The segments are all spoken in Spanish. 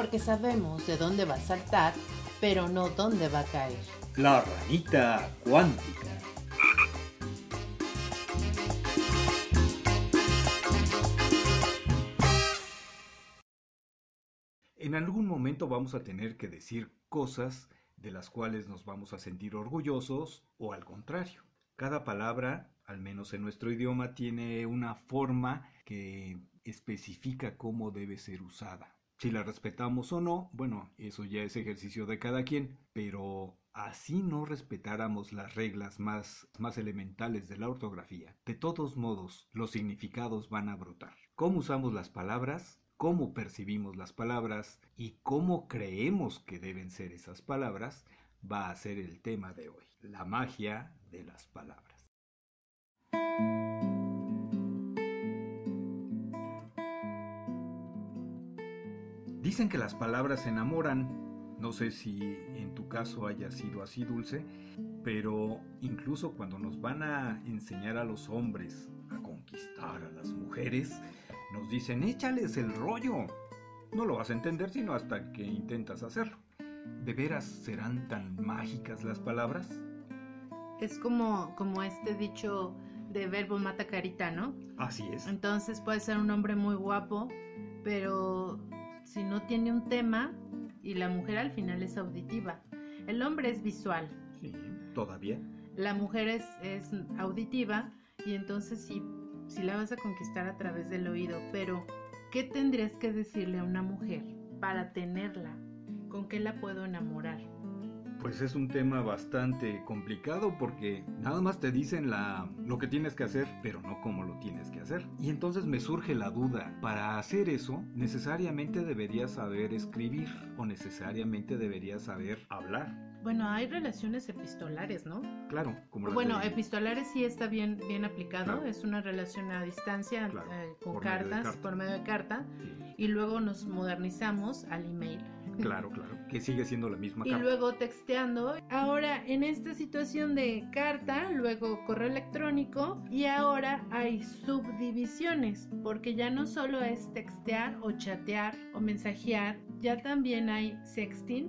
porque sabemos de dónde va a saltar, pero no dónde va a caer. La ranita cuántica. En algún momento vamos a tener que decir cosas de las cuales nos vamos a sentir orgullosos o al contrario. Cada palabra, al menos en nuestro idioma, tiene una forma que especifica cómo debe ser usada. Si la respetamos o no, bueno, eso ya es ejercicio de cada quien, pero así no respetáramos las reglas más, más elementales de la ortografía, de todos modos los significados van a brotar. ¿Cómo usamos las palabras? cómo percibimos las palabras y cómo creemos que deben ser esas palabras va a ser el tema de hoy, la magia de las palabras. Dicen que las palabras enamoran, no sé si en tu caso haya sido así dulce, pero incluso cuando nos van a enseñar a los hombres a conquistar a las mujeres, nos dicen, échales el rollo. No lo vas a entender sino hasta que intentas hacerlo. ¿De veras serán tan mágicas las palabras? Es como, como este dicho de verbo mata carita, ¿no? Así es. Entonces puede ser un hombre muy guapo, pero si no tiene un tema y la mujer al final es auditiva. El hombre es visual. Sí, todavía. La mujer es, es auditiva y entonces si si la vas a conquistar a través del oído, pero ¿qué tendrías que decirle a una mujer para tenerla? ¿Con qué la puedo enamorar? Pues es un tema bastante complicado porque nada más te dicen la, lo que tienes que hacer, pero no cómo lo tienes que hacer. Y entonces me surge la duda, para hacer eso, necesariamente deberías saber escribir o necesariamente deberías saber hablar. Bueno, hay relaciones epistolares, ¿no? Claro, como Bueno, epistolares sí está bien, bien aplicado, es una relación a distancia eh, con cartas, por medio de carta, y luego nos modernizamos al email. Claro, claro, que sigue siendo la misma carta. Y luego texteando. Ahora, en esta situación de carta, luego correo electrónico, y ahora hay subdivisiones, porque ya no solo es textear o chatear o mensajear, ya también hay sexting,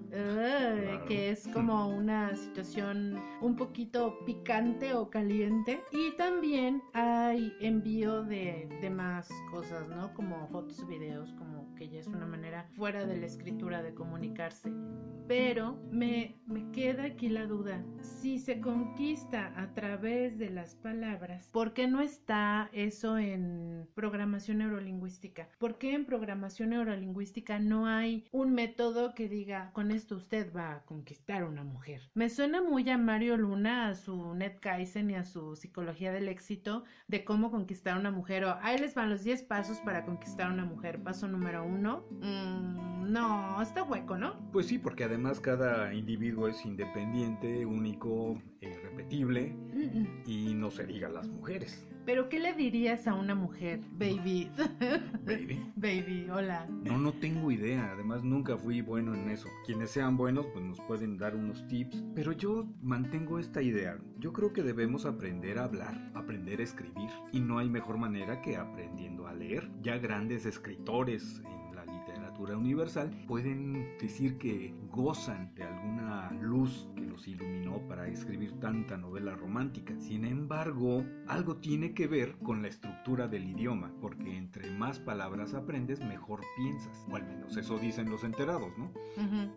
que es como una situación un poquito picante o caliente. Y también hay envío de, de más cosas, ¿no? Como fotos, videos, como que ya es una manera fuera de la escritura de comunicarse. Pero me, me queda aquí la duda, si se conquista a través de las palabras, ¿por qué no está eso en programación neurolingüística? ¿Por qué en programación neurolingüística no hay un método que diga, con esto usted va a conquistar una mujer? Me suena muy a Mario Luna, a su Ned Kaizen y a su psicología del éxito de cómo conquistar una mujer o ahí les van los 10 pasos para conquistar una mujer. Paso número uno, mm, no, está hueco, ¿no? Pues sí, porque además cada individuo es independiente, único, irrepetible y no se diga las mujeres. Pero ¿qué le dirías a una mujer, baby? Baby. baby, hola. No, no tengo idea. Además, nunca fui bueno en eso. Quienes sean buenos, pues nos pueden dar unos tips. Pero yo mantengo esta idea. Yo creo que debemos aprender a hablar, aprender a escribir. Y no hay mejor manera que aprendiendo a leer. Ya grandes escritores en la literatura universal pueden decir que gozan de alguna luz que iluminó para escribir tanta novela romántica. Sin embargo, algo tiene que ver con la estructura del idioma, porque entre más palabras aprendes, mejor piensas. O al menos eso dicen los enterados, ¿no?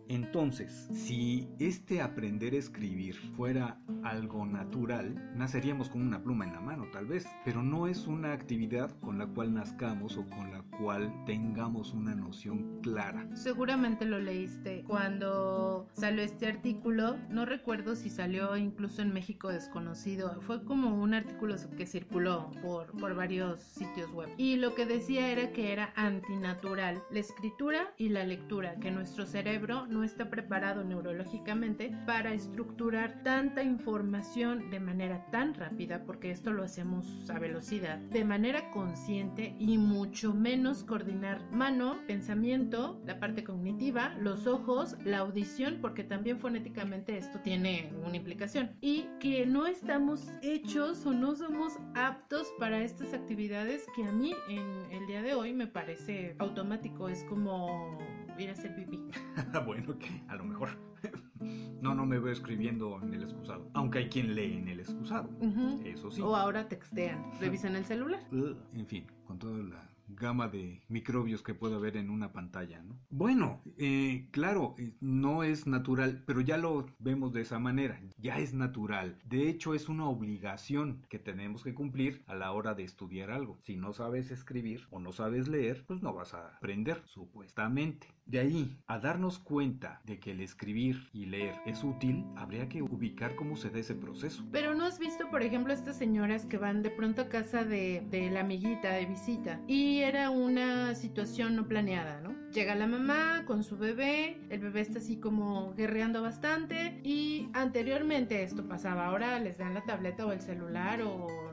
Entonces, si este aprender a escribir fuera algo natural, naceríamos con una pluma en la mano, tal vez. Pero no es una actividad con la cual nazcamos o con la cual tengamos una noción clara. Seguramente lo leíste cuando salió este artículo. No recuerdo si salió incluso en México desconocido. Fue como un artículo que circuló por, por varios sitios web. Y lo que decía era que era antinatural la escritura y la lectura, que nuestro cerebro no está preparado neurológicamente para estructurar tanta información de manera tan rápida, porque esto lo hacemos a velocidad, de manera consciente y mucho menos coordinar mano, pensamiento, la parte cognitiva, los ojos, la audición, porque también fonéticamente esto tiene una implicación, y que no estamos hechos o no somos aptos para estas actividades que a mí en el día de hoy me parece automático, es como ir a hacer pipí. bueno, que a lo mejor. No, no me veo escribiendo en el excusado. Aunque hay quien lee en el excusado. Eso sí. O ahora textean, revisan el celular. En fin, con toda la gama de microbios que puede haber en una pantalla, ¿no? Bueno, eh, claro, eh, no es natural, pero ya lo vemos de esa manera, ya es natural. De hecho, es una obligación que tenemos que cumplir a la hora de estudiar algo. Si no sabes escribir o no sabes leer, pues no vas a aprender, supuestamente. De ahí, a darnos cuenta de que el escribir y leer es útil, habría que ubicar cómo se da ese proceso. Pero no has visto, por ejemplo, estas señoras que van de pronto a casa de, la amiguita de visita y era una situación no planeada, ¿no? Llega la mamá con su bebé, el bebé está así como guerreando bastante y anteriormente esto pasaba, ahora les dan la tableta o el celular o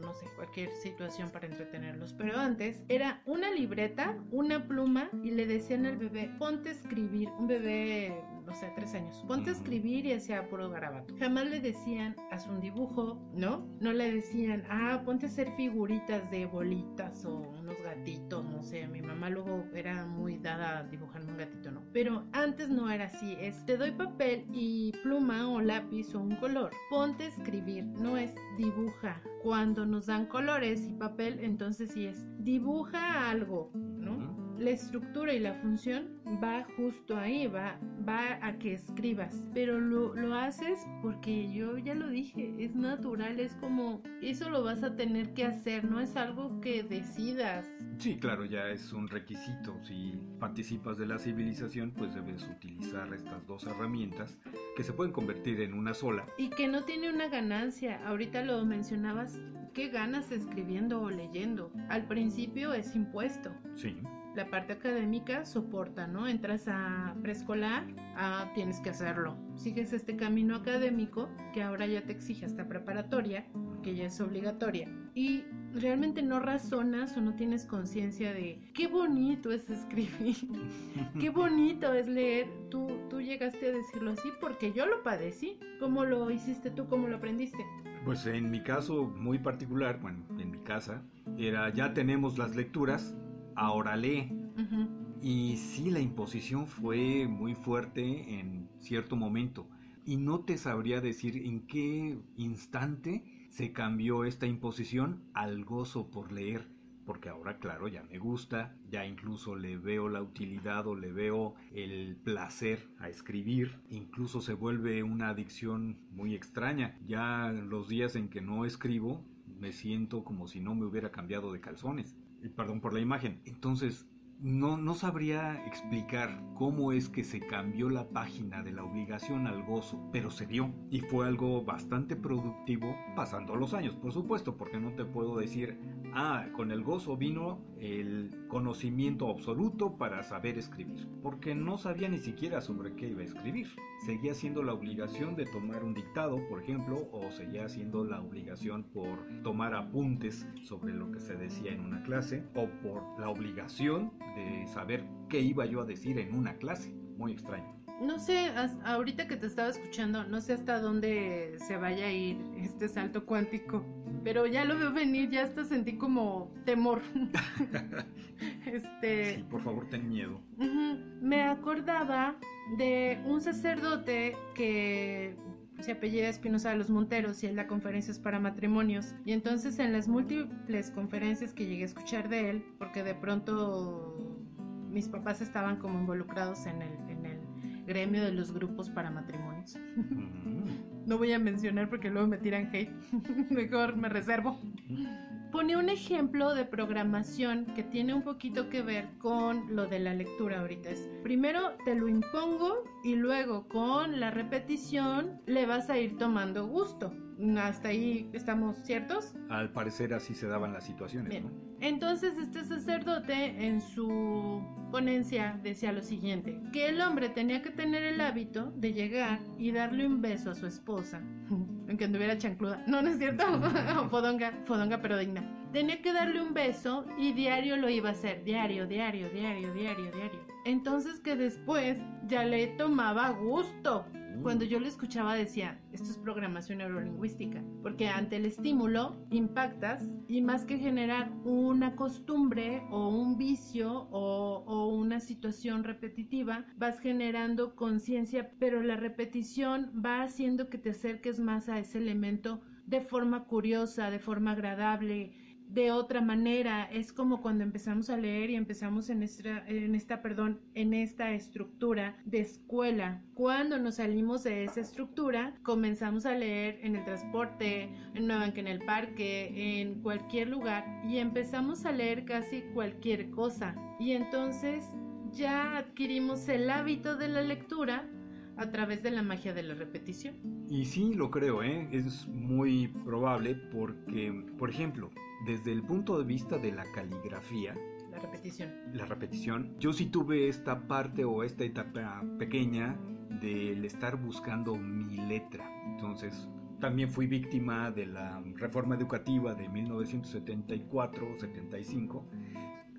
cualquier situación para entretenerlos, pero antes era una libreta, una pluma y le decían al bebé, ponte a escribir, un bebé no sé, tres años. Ponte a escribir y hacía puro garabato. Jamás le decían, haz un dibujo, ¿no? No le decían, ah, ponte a hacer figuritas de bolitas o unos gatitos, no sé. Mi mamá luego era muy dada a dibujar un gatito, ¿no? Pero antes no era así, es, te doy papel y pluma o lápiz o un color. Ponte a escribir, no es dibuja. Cuando nos dan colores y papel, entonces sí es dibuja algo. La estructura y la función va justo ahí, va, va a que escribas, pero lo, lo, haces porque yo ya lo dije, es natural, es como, eso lo vas a tener que hacer, no es algo que decidas. Sí, claro, ya es un requisito, si participas de la civilización, pues debes utilizar estas dos herramientas que se pueden convertir en una sola. Y que no tiene una ganancia, ahorita lo mencionabas, ¿qué ganas escribiendo o leyendo? Al principio es impuesto. Sí la parte académica soporta, ¿no? Entras a preescolar, ah, tienes que hacerlo. Sigues este camino académico que ahora ya te exige hasta preparatoria, que ya es obligatoria. Y realmente no razonas o no tienes conciencia de qué bonito es escribir, qué bonito es leer. Tú, tú llegaste a decirlo así porque yo lo padecí. ¿Cómo lo hiciste tú? ¿Cómo lo aprendiste? Pues en mi caso muy particular, bueno, en mi casa, era ya tenemos las lecturas, ahora lee. Y sí, la imposición fue muy fuerte en cierto momento. Y no te sabría decir en qué instante se cambió esta imposición al gozo por leer. Porque ahora, claro, ya me gusta, ya incluso le veo la utilidad o le veo el placer a escribir. Incluso se vuelve una adicción muy extraña. Ya los días en que no escribo, me siento como si no me hubiera cambiado de calzones perdón por la imagen. Entonces, no, no sabría explicar cómo es que se cambió la página de la obligación al gozo, pero se dio y fue algo bastante productivo pasando los años, por supuesto, porque no te puedo decir, ah, con el gozo vino el conocimiento absoluto para saber escribir, porque no sabía ni siquiera sobre qué iba a escribir. Seguía siendo la obligación de tomar un dictado, por ejemplo, o seguía siendo la obligación por tomar apuntes sobre lo que se decía en una clase, o por la obligación de saber qué iba yo a decir en una clase. Muy extraño. No sé, ahorita que te estaba escuchando, no sé hasta dónde se vaya a ir este salto cuántico, pero ya lo veo venir, ya hasta sentí como temor. este, sí, por favor, ten miedo. Me acordaba de un sacerdote que se apellida Espinosa de los Monteros y él da conferencias para matrimonios. Y entonces en las múltiples conferencias que llegué a escuchar de él, porque de pronto mis papás estaban como involucrados en el, en el gremio de los grupos para matrimonios. Mm. no voy a mencionar porque luego me tiran hate. Mejor me reservo pone un ejemplo de programación que tiene un poquito que ver con lo de la lectura ahorita. Es, primero te lo impongo y luego con la repetición le vas a ir tomando gusto. Hasta ahí estamos ciertos. Al parecer así se daban las situaciones. Entonces este sacerdote en su ponencia decía lo siguiente, que el hombre tenía que tener el hábito de llegar y darle un beso a su esposa, aunque anduviera chancluda. No, no es cierto, fodonga, fodonga pero digna. Tenía que darle un beso y diario lo iba a hacer, diario, diario, diario, diario, diario. Entonces que después ya le tomaba gusto Cuando yo lo escuchaba decía, esto es programación neurolingüística, porque ante el estímulo impactas y más que generar una costumbre o un vicio o, o una situación repetitiva, vas generando conciencia, pero la repetición va haciendo que te acerques más a ese elemento de forma curiosa, de forma agradable, de otra manera. Es como cuando empezamos a leer y empezamos en esta, en esta, perdón, en esta estructura de escuela. Cuando nos salimos de esa estructura, comenzamos a leer en el transporte, en una banca, en el parque, en cualquier lugar y empezamos a leer casi cualquier cosa. Y entonces ya adquirimos el hábito de la lectura a través de la magia de la repetición. Y sí, lo creo, ¿eh? es muy probable porque, por ejemplo, desde el punto de vista de la caligrafía, la repetición. La repetición. Yo sí tuve esta parte o esta etapa pequeña del estar buscando mi letra. Entonces, también fui víctima de la reforma educativa de 1974-75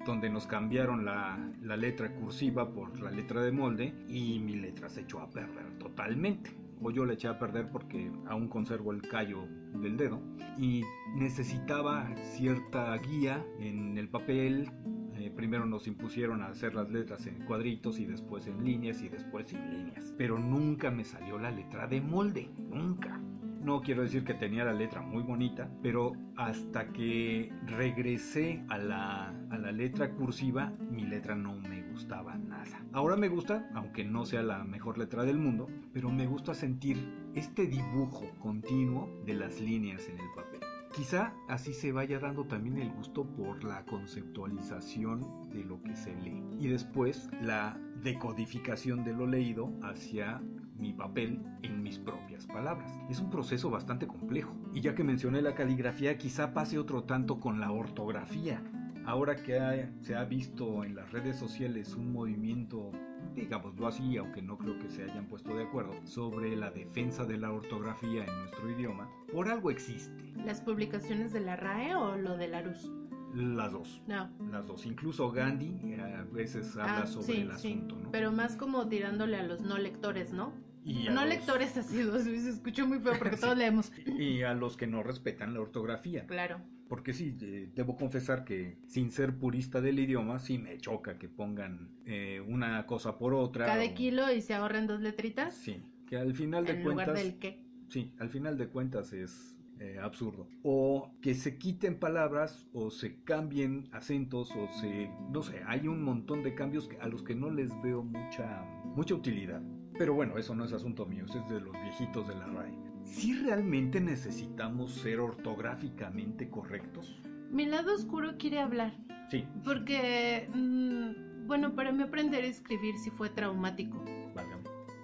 donde nos cambiaron la, letra cursiva por la letra de molde y mi letra se echó a perder totalmente. O yo la eché a perder porque aún conservo el callo del dedo y necesitaba cierta guía en el papel. Eh, primero nos impusieron a hacer las letras en cuadritos y después en líneas y después sin líneas. Pero nunca me salió la letra de molde, nunca. No quiero decir que tenía la letra muy bonita, pero hasta que regresé a la, a la letra cursiva, mi letra no me gustaba nada. Ahora me gusta, aunque no sea la mejor letra del mundo, pero me gusta sentir este dibujo continuo de las líneas en el papel. Quizá así se vaya dando también el gusto por la conceptualización de lo que se lee y después la decodificación de lo leído hacia mi papel en mis propias palabras. Es un proceso bastante complejo. Y ya que mencioné la caligrafía, quizá pase otro tanto con la ortografía. Ahora que se ha visto en las redes sociales un movimiento, digámoslo así, aunque no creo que se hayan puesto de acuerdo, sobre la defensa de la ortografía en nuestro idioma, por algo existe. ¿Las publicaciones de la RAE o lo de la Luz? Las dos. No. Las dos. Incluso Gandhi eh, a veces habla Ah, sobre sí, el sí. asunto, ¿no? Pero más como tirándole a los no lectores, ¿no? Y a No los- lectores asiduos, se escuchó muy feo porque todos leemos. Y a los que no respetan la ortografía. Claro. Porque sí, eh, debo confesar que sin ser purista del idioma, sí me choca que pongan eh, una cosa por otra. Cada o- kilo y se ahorran dos letritas Sí, que al final de en cuentas... lugar del qué. Sí, al final de cuentas es eh, absurdo. O que se quiten palabras o se cambien acentos o se... No sé, hay un montón de cambios a los que no les veo mucha, mucha utilidad. Pero bueno, eso no es asunto mío, eso es de los viejitos de la RAE. Si realmente necesitamos ser ortográficamente correctos? Mi lado oscuro quiere hablar. Sí, Porque, mm, bueno, para mí aprender a escribir sí fue traumático.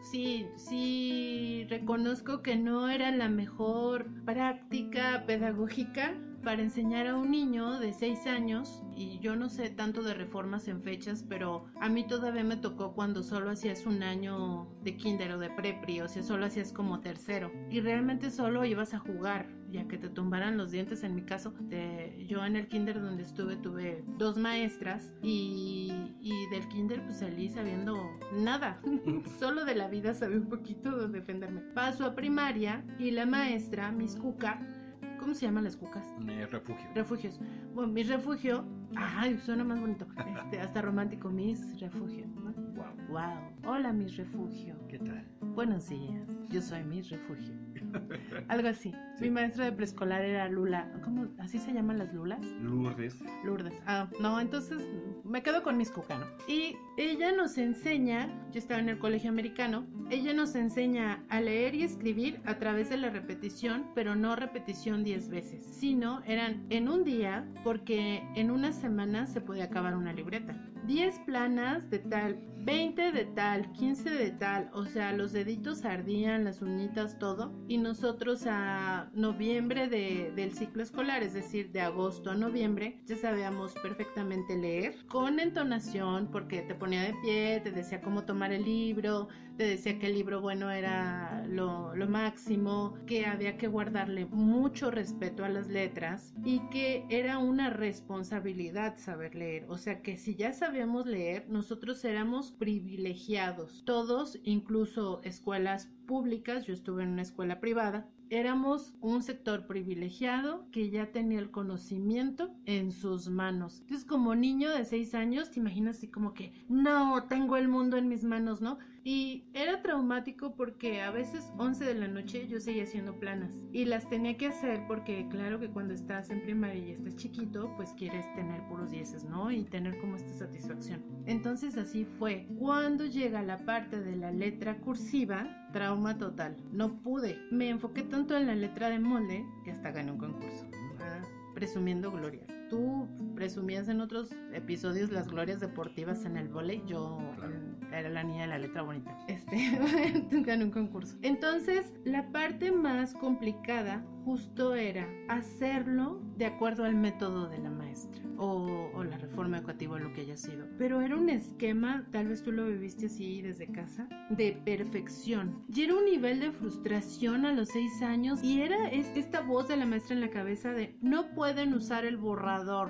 Sí, sí, reconozco que no era la mejor práctica pedagógica para enseñar a un niño de 6 años, y yo no sé tanto de reformas en fechas, pero a mí todavía me tocó cuando solo hacías un año de kinder o de prepri, o sea, solo hacías como tercero, y realmente solo ibas a jugar, ya que te tumbaran los dientes en mi caso. de- yo en el kinder donde estuve tuve dos maestras, y, y del kinder pues salí sabiendo nada, solo de la vida sabía un poquito de defenderme. Paso a primaria, y la maestra, Miss Cuca, ¿Cómo se llaman las cucas? Eh, refugio. Refugios. Bueno, mi refugio. Ay, suena más bonito. Este, hasta romántico. Mis refugio. ¿no? Wow. Wow. Hola, mis refugio. ¿Qué tal? Buenos días. Yo soy mis refugio. Algo así. Sí. Mi maestra de preescolar era Lula. ¿Cómo? ¿Así se llaman las Lulas? Lourdes. Lourdes. Ah, no, entonces me quedo con mis cuca, ¿no? Y ella nos enseña, yo estaba en el colegio americano, ella nos enseña a leer y escribir a través de la repetición, pero no repetición 10 veces, sino eran en un día, porque en una semana se podía acabar una libreta. 10 planas de tal, 20 de tal, 15 de tal, o sea, los deditos ardían, las uñitas, todo. y nosotros a noviembre de, del ciclo escolar, es decir, de agosto a noviembre, ya sabíamos perfectamente leer con entonación porque te ponía de pie, te decía cómo tomar el libro, te decía que el libro bueno era lo, máximo, que había que guardarle mucho respeto a las letras y que era una responsabilidad saber leer. O sea que si ya sabíamos leer, nosotros éramos privilegiados. Todos, incluso escuelas públicas, yo estuve en una escuela privada, éramos un sector privilegiado que ya tenía el conocimiento en sus manos. Entonces, como niño de seis años, te imaginas así como que, no, tengo el mundo en mis manos, ¿no? Y era traumático porque a veces 11 de la noche yo seguía haciendo planas y las tenía que hacer porque claro que cuando estás en primaria y estás chiquito, pues quieres tener puros dieces, ¿no? Y tener como esta satisfacción. Entonces así fue. Cuando llega la parte de la letra cursiva, trauma total. No pude. Me enfoqué tanto en la letra de molde que hasta gané un concurso. Ah, presumiendo gloria. Tú presumías en otros episodios las glorias deportivas en el volei. Yo era la niña de la letra bonita. Este, gané un concurso. Entonces, la parte más complicada justo era hacerlo de acuerdo al método de la maestra o, o la reforma educativa o lo que haya sido. Pero era un esquema, tal vez tú lo viviste así desde casa, de perfección. Y era un nivel de frustración a los seis años y era esta voz de la maestra en la cabeza de no pueden usar el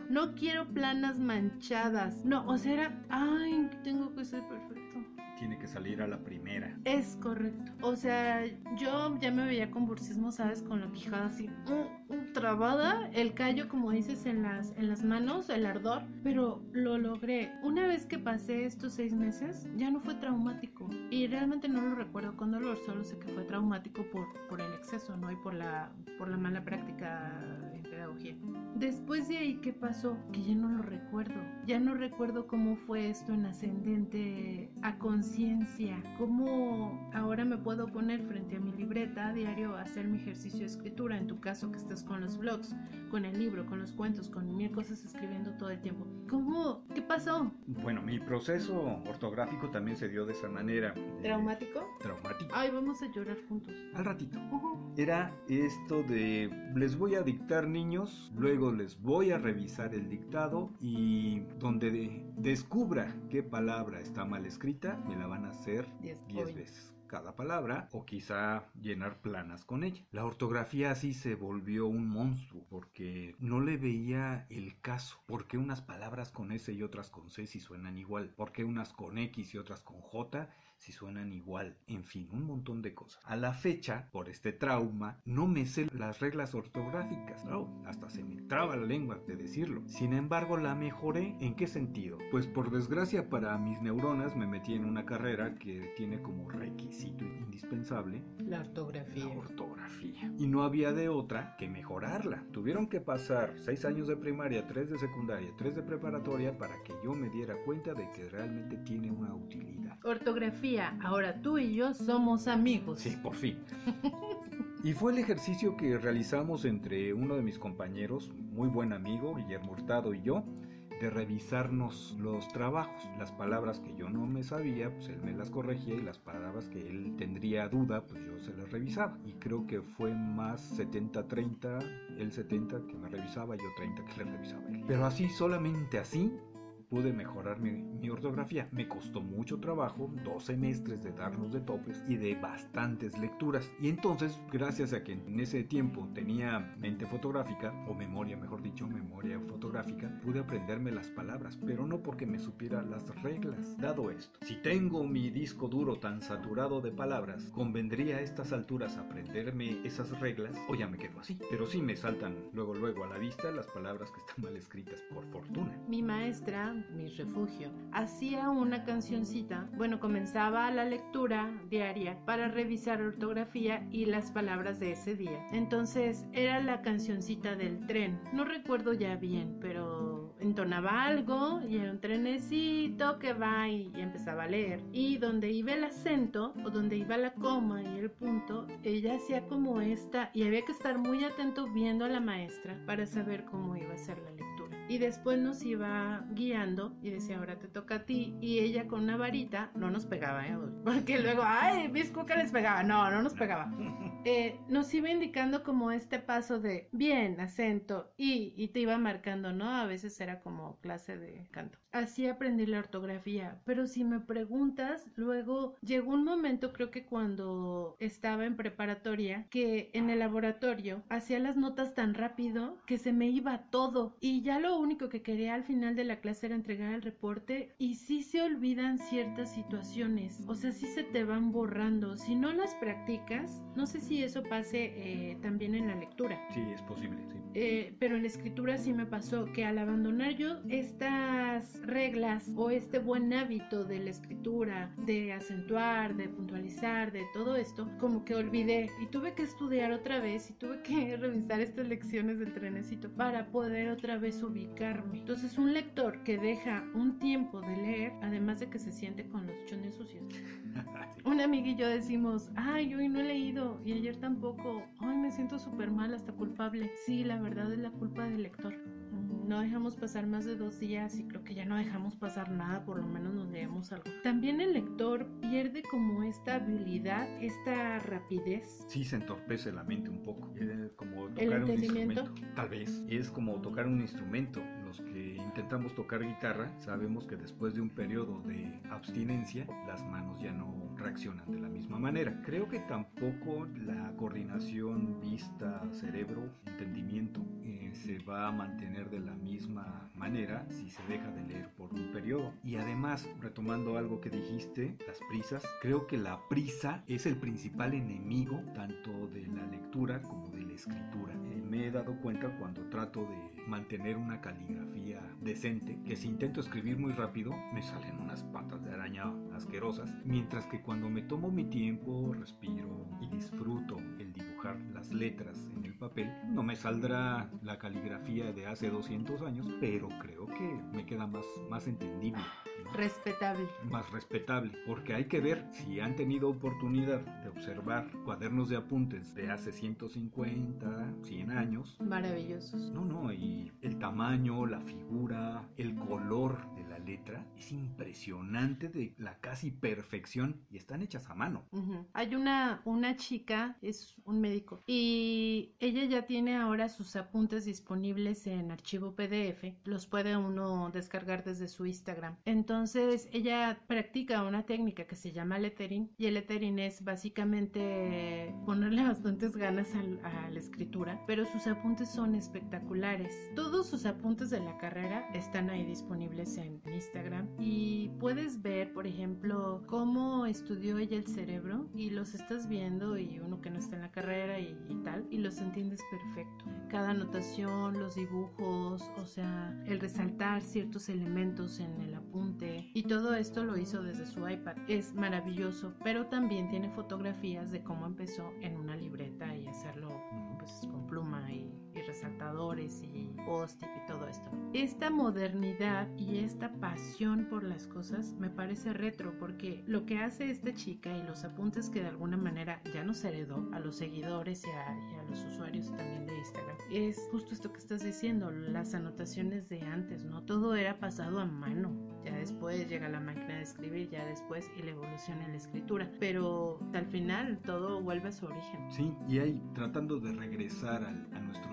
no quiero planas manchadas. No, o sea, era, ay, tengo que ser perfecto tiene que salir a la primera. Es correcto. O sea, yo ya me veía con bursismo, ¿sabes? Con la quijada así uh, uh, trabada, el callo, como dices, en las, en las manos, el ardor, pero lo logré. Una vez que pasé estos seis meses, ya no fue traumático. Y realmente no lo recuerdo con dolor, solo sé que fue traumático por, por el exceso, ¿no? Y por la, por la mala práctica en pedagogía. Después de ahí, ¿qué pasó? Que ya no lo recuerdo. Ya no recuerdo cómo fue esto en ascendente a conciencia. Cómo ahora me puedo poner frente a mi libreta a diario a hacer mi ejercicio de escritura. En tu caso, que estás con los blogs, con el libro, con los cuentos, con mil cosas escribiendo todo el tiempo. ¿Cómo? ¿Qué pasó? Bueno, mi proceso ortográfico también se dio de esa manera. ¿Traumático? Traumático. Ay, vamos a llorar juntos. Al ratito. Era esto de les voy a dictar niños, luego les voy a revisar el dictado y donde de, descubra qué palabra está mal escrita, me la van a hacer 10 veces cada palabra o quizá llenar planas con ella. La ortografía así se volvió un monstruo porque no le veía el caso. ¿Por qué unas palabras con S y otras con C si suenan igual? ¿Por qué unas con X y otras con J si suenan igual, en fin, un montón de cosas. A la fecha, por este trauma, no me sé las reglas ortográficas, no, hasta se me traba la lengua de decirlo. Sin embargo, la mejoré, ¿en qué sentido? Pues por desgracia para mis neuronas me metí en una carrera que tiene como requisito indispensable la ortografía. La ortografía. Y no había de otra que mejorarla. Tuvieron que pasar seis años de primaria, tres de secundaria, tres de preparatoria para que yo me diera cuenta de que realmente tiene una utilidad. Ortografía ahora tú y yo somos amigos. Sí, por fin. Y fue el ejercicio que realizamos entre uno de mis compañeros, muy buen amigo, Guillermo Hurtado y yo, de revisarnos los trabajos. Las palabras que yo no me sabía, pues él me las corregía y las palabras que él tendría duda, pues yo se las revisaba. Y creo que fue más 70-30, él 70 que me revisaba, yo 30 que le revisaba. Pero así, solamente así, pude mejorar mi, ortografía. Me costó mucho trabajo, dos semestres de darnos de topes y de bastantes lecturas. Y entonces, gracias a que en ese tiempo tenía mente fotográfica, o memoria, mejor dicho, memoria fotográfica, pude aprenderme las palabras, pero no porque me supiera las reglas. Dado esto, si tengo mi disco duro tan saturado de palabras, ¿convendría a estas alturas aprenderme esas reglas o ya me quedo así? Pero sí me saltan luego luego a la vista las palabras que están mal escritas por fortuna. Mi maestra mi refugio. Hacía una cancioncita, bueno, comenzaba la lectura diaria para revisar ortografía y las palabras de ese día. Entonces era la cancioncita del tren. No recuerdo ya bien, pero entonaba algo y era un trenecito que va y, empezaba a leer. Y donde iba el acento o donde iba la coma y el punto, ella hacía como esta y había que estar muy atento viendo a la maestra para saber cómo iba a ser la lectura y después nos iba guiando y decía, ahora te toca a ti. Y ella con una varita no nos pegaba, ¿eh? porque luego, ay, Bisco que les pegaba. No, no nos pegaba. eh, nos iba indicando como este paso de bien, acento y, y te iba marcando, ¿no? A veces era como clase de canto. Así aprendí la ortografía, pero si me preguntas, luego llegó un momento, creo que cuando estaba en preparatoria, que en el laboratorio hacía las notas tan rápido que se me iba todo y ya lo único que quería al final de la clase era entregar el reporte y sí se olvidan ciertas situaciones, o sea, sí se te van borrando. Si no las practicas, no sé si eso pase eh, también en la lectura. Sí, es posible, sí. Eh, pero en la escritura sí me pasó que al abandonar yo estas reglas o este buen hábito de la escritura, de acentuar, de puntualizar, de todo esto, como que olvidé y tuve que estudiar otra vez y tuve que revisar estas lecciones del trenecito para poder otra vez Entonces un lector que deja un tiempo de leer, además de que se siente con los chones sucios. Una amiga y yo decimos, ay, hoy no he leído y ayer tampoco, ay, me siento súper mal, hasta culpable. Sí, la verdad es la culpa del lector. No dejamos pasar más de dos días y creo que ya no dejamos pasar nada, por lo menos nos leemos algo. También el lector pierde como esta habilidad, esta rapidez. Sí, se entorpece la mente un poco. Es como ¿El tocar un instrumento. Tal vez. Es como tocar un instrumento. Los que intentamos tocar guitarra sabemos que después de un periodo de abstinencia, las manos ya no reaccionan de la misma manera. Creo que tampoco la coordinación vista, cerebro, entendimiento eh, se va a mantener de la misma manera si se deja de leer por un periodo. Y además, retomando algo que dijiste, las prisas, creo que la prisa es el principal enemigo tanto de la lectura como de la escritura. Eh, me he dado cuenta cuando trato de mantener una caligrafía decente que si intento escribir muy rápido me salen unas patas de araña asquerosas, mientras que cuando me tomo mi tiempo, respiro y disfruto el dibujar las letras en el papel, no me saldrá la caligrafía de hace 200 años, pero creo que me queda más, más entendible. Respetable. más respetable, porque hay que ver si han tenido oportunidad de observar cuadernos de apuntes de hace 150, 100 años. Maravillosos. No, no, y el tamaño, la figura, el color de la letra es impresionante de la casi perfección y están hechas a mano. Hay una, una chica, es un médico, y ella ya tiene ahora sus apuntes disponibles en archivo PDF. Los puede uno descargar desde su Instagram. Entonces, ella practica una técnica que se llama lettering, y el lettering es básicamente ponerle bastantes ganas al- a la escritura, pero sus apuntes son espectaculares. Todos sus apuntes de la carrera están ahí disponibles en Instagram y puedes ver, por ejemplo, cómo estudió ella el cerebro y los estás viendo y uno que no está en la carrera y, y tal y los entiendes perfecto. Cada anotación, los dibujos, o sea, el resaltar ciertos elementos en el apunte y todo esto lo hizo desde su iPad. Es maravilloso, pero también tiene fotografías de cómo empezó en una libreta y hacerlo pues con pluma y, y resaltadores y post-it y todo esto. Esta modernidad y esta pasión por las cosas me parece retro porque lo que hace esta chica y los apuntes que de alguna manera ya nos heredó a los seguidores y a, y a los usuarios también de Instagram es justo esto que estás diciendo, las anotaciones de antes, ¿no? Todo era pasado a mano. Ya después llega la máquina de escribir, ya después y la evolución en la escritura. Pero al final todo vuelve a su origen. Sí, y ahí tratando de regresar al- a nuestro.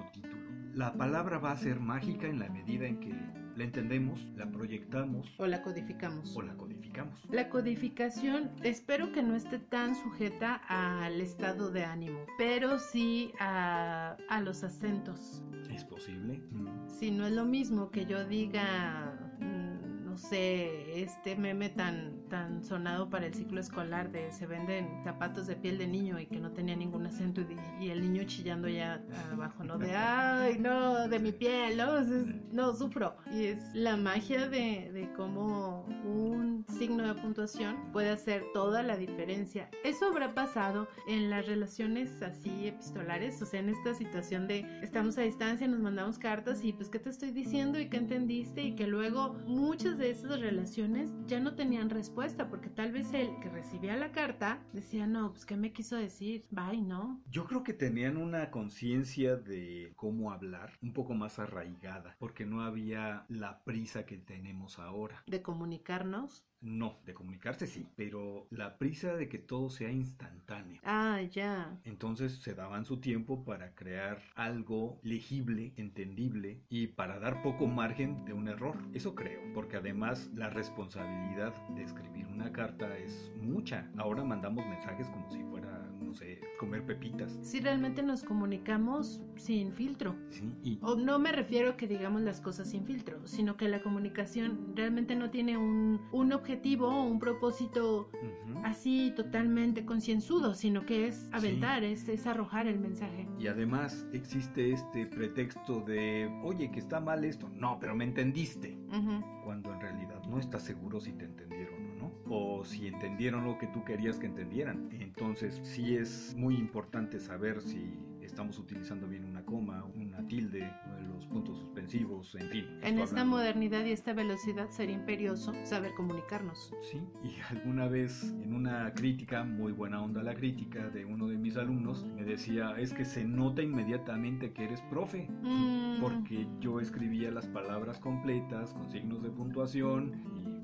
La palabra va a ser mágica en la medida en que la entendemos, la proyectamos O la codificamos. o la codificamos. La codificación espero que no esté tan sujeta al estado de ánimo, pero sí a, a los acentos. ¿Es posible? Mm. Si no es lo mismo que yo diga, mm, no sé, este meme tan, tan sonado para el ciclo escolar de se venden zapatos de piel de niño y que no tenía ningún acento y, y el niño chillando ya abajo, ¿no? De, ay, no, de mi piel, ¿no? No, sufro. Y es la magia de, de cómo un signo de puntuación puede hacer toda la diferencia. Eso habrá pasado en las relaciones así epistolares, o sea, en esta situación de estamos a distancia, nos mandamos cartas y pues qué te estoy diciendo y qué entendiste y que luego muchas de esas relaciones ya no tenían respuesta porque tal vez el que recibía la carta decía, no, pues qué me quiso decir, bye, ¿no? Yo creo que tenían una conciencia de cómo hablar un poco más arraigada, porque no había la prisa que tenemos ahora. De comunicarnos. No, de comunicarse sí, pero la prisa de que todo sea instantáneo. Ah, ya. Entonces se daban su tiempo para crear algo legible, entendible y para dar poco margen de un error. Eso creo, porque además la responsabilidad de escribir una carta es mucha. Ahora mandamos mensajes como si fuera sé, comer pepitas. Si realmente nos comunicamos sin filtro. Sí, y O no me refiero a que digamos las cosas sin filtro, sino que la comunicación realmente no tiene un, un objetivo o un propósito así totalmente concienzudo, sino que es aventar, es, es arrojar el mensaje. Y además existe este pretexto de, oye, que está mal esto. No, pero me entendiste. Cuando en realidad no estás seguro si te entendieron o si entendieron lo que tú querías que entendieran. Entonces sí es muy importante saber si estamos utilizando bien una coma, una tilde, los puntos suspensivos, en fin. En esta hablando- modernidad y esta velocidad sería imperioso saber comunicarnos. Sí, y alguna vez en una crítica, muy buena onda la crítica de uno de mis alumnos, me decía, es que se nota inmediatamente que eres profe, Mm, porque yo escribía las palabras completas con signos de puntuación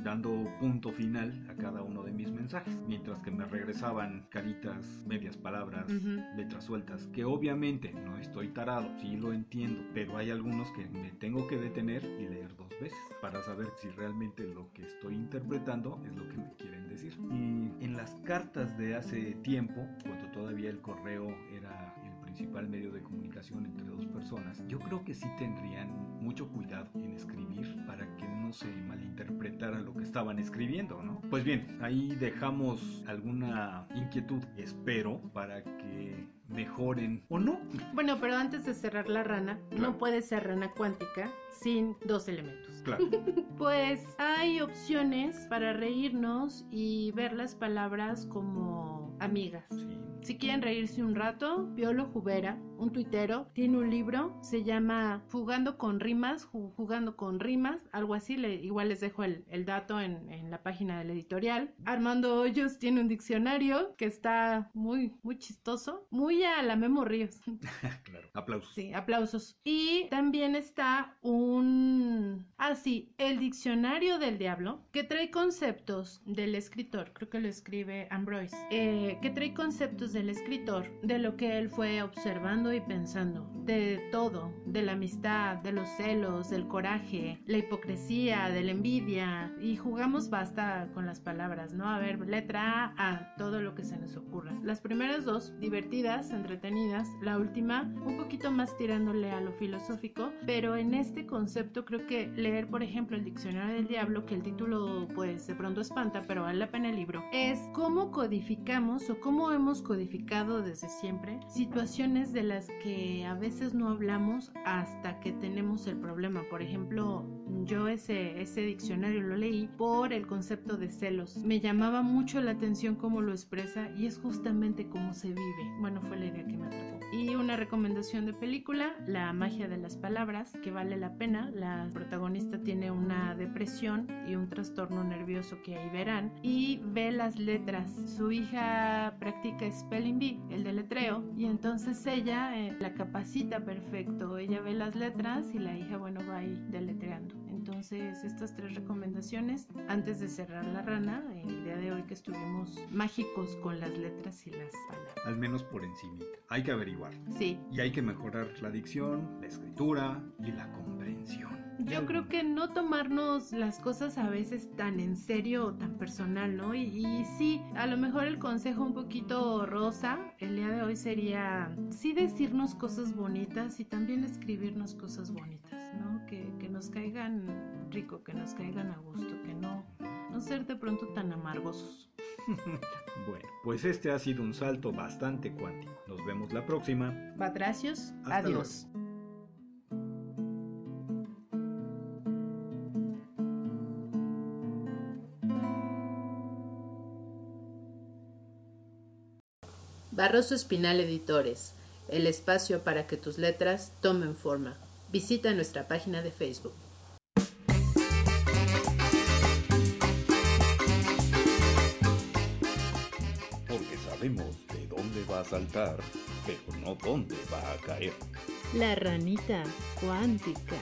dando punto final a cada uno de mis mensajes, mientras que me regresaban caritas, medias palabras, letras sueltas, que obviamente no estoy tarado, sí lo entiendo, pero hay algunos que me tengo que detener y leer dos veces para saber si realmente lo que estoy interpretando es lo que me quieren decir. Y en las cartas de hace tiempo, cuando todavía el correo era el principal medio de comunicación entre dos personas, yo creo que sí tendrían mucho cuidado en escribir para que se malinterpretara lo que estaban escribiendo, ¿no? Pues bien, ahí dejamos alguna inquietud, espero, para que mejoren o no. Bueno, pero antes de cerrar la rana, Claro. no puede ser rana cuántica sin dos elementos. Claro. Pues hay opciones para reírnos y ver las palabras como amigas. Sí. Si quieren reírse un rato, Piolo Jubera, un tuitero, tiene un libro, se llama Jugando con rimas, ju- jugando con rimas, algo así, le- igual les dejo el, el dato en, en la página del editorial. Armando Hoyos tiene un diccionario que está muy, muy chistoso, muy a la Memo Ríos. claro. Aplausos. Sí, aplausos. Y también está un... Ah, sí, el diccionario del diablo, que trae conceptos del escritor, creo que lo escribe Ambroise, eh, que trae conceptos del escritor, de lo que él fue observando y pensando, de todo, de la amistad, de los celos, del coraje, la hipocresía, de la envidia, y jugamos basta con las palabras, ¿no? A ver, letra A, a todo lo que se nos ocurra. Las primeras dos, divertidas, entretenidas, la última, un poquito más tirándole a lo filosófico, pero en este concepto creo que leer, por ejemplo, el Diccionario del Diablo, que el título pues de pronto espanta, pero vale la pena el libro, es cómo codificamos o cómo hemos codificado desde siempre situaciones de las que a veces no hablamos hasta que tenemos el problema. Por ejemplo, yo ese, ese diccionario lo leí por el concepto de celos. Me llamaba mucho la atención cómo lo expresa y es justamente cómo se vive. Bueno, fue la idea que me atrapó. Y una recomendación de película, La magia de las palabras, que vale la pena. La protagonista tiene una depresión y un trastorno nervioso que ahí verán y ve las letras. Su hija practica spelling bee, el deletreo, y entonces ella eh, la capacita perfecto. Ella ve las letras y la hija, bueno, va ahí deletreando. Entonces, estas tres recomendaciones antes de cerrar la rana, el día de hoy que estuvimos mágicos con las letras y las palabras. Al menos por encimita. Hay que averiguar. Sí, Y hay que mejorar la dicción, la escritura y la comprensión. Yo creo que no tomarnos las cosas a veces tan en serio o tan personal, ¿no? Y, y sí, a lo mejor el consejo un poquito rosa el día de hoy sería sí decirnos cosas bonitas y también escribirnos cosas bonitas, ¿no? Que, que nos caigan rico, que nos caigan a gusto, que no, no ser de pronto tan amargosos. Bueno, pues este ha sido un salto bastante cuántico. Nos vemos la próxima. Patracios, adiós. Barroso Espinal Editores, el espacio para que tus letras tomen forma. Visita nuestra página de Facebook. porque sabemos de dónde va a saltar, pero no dónde va a caer. La ranita cuántica.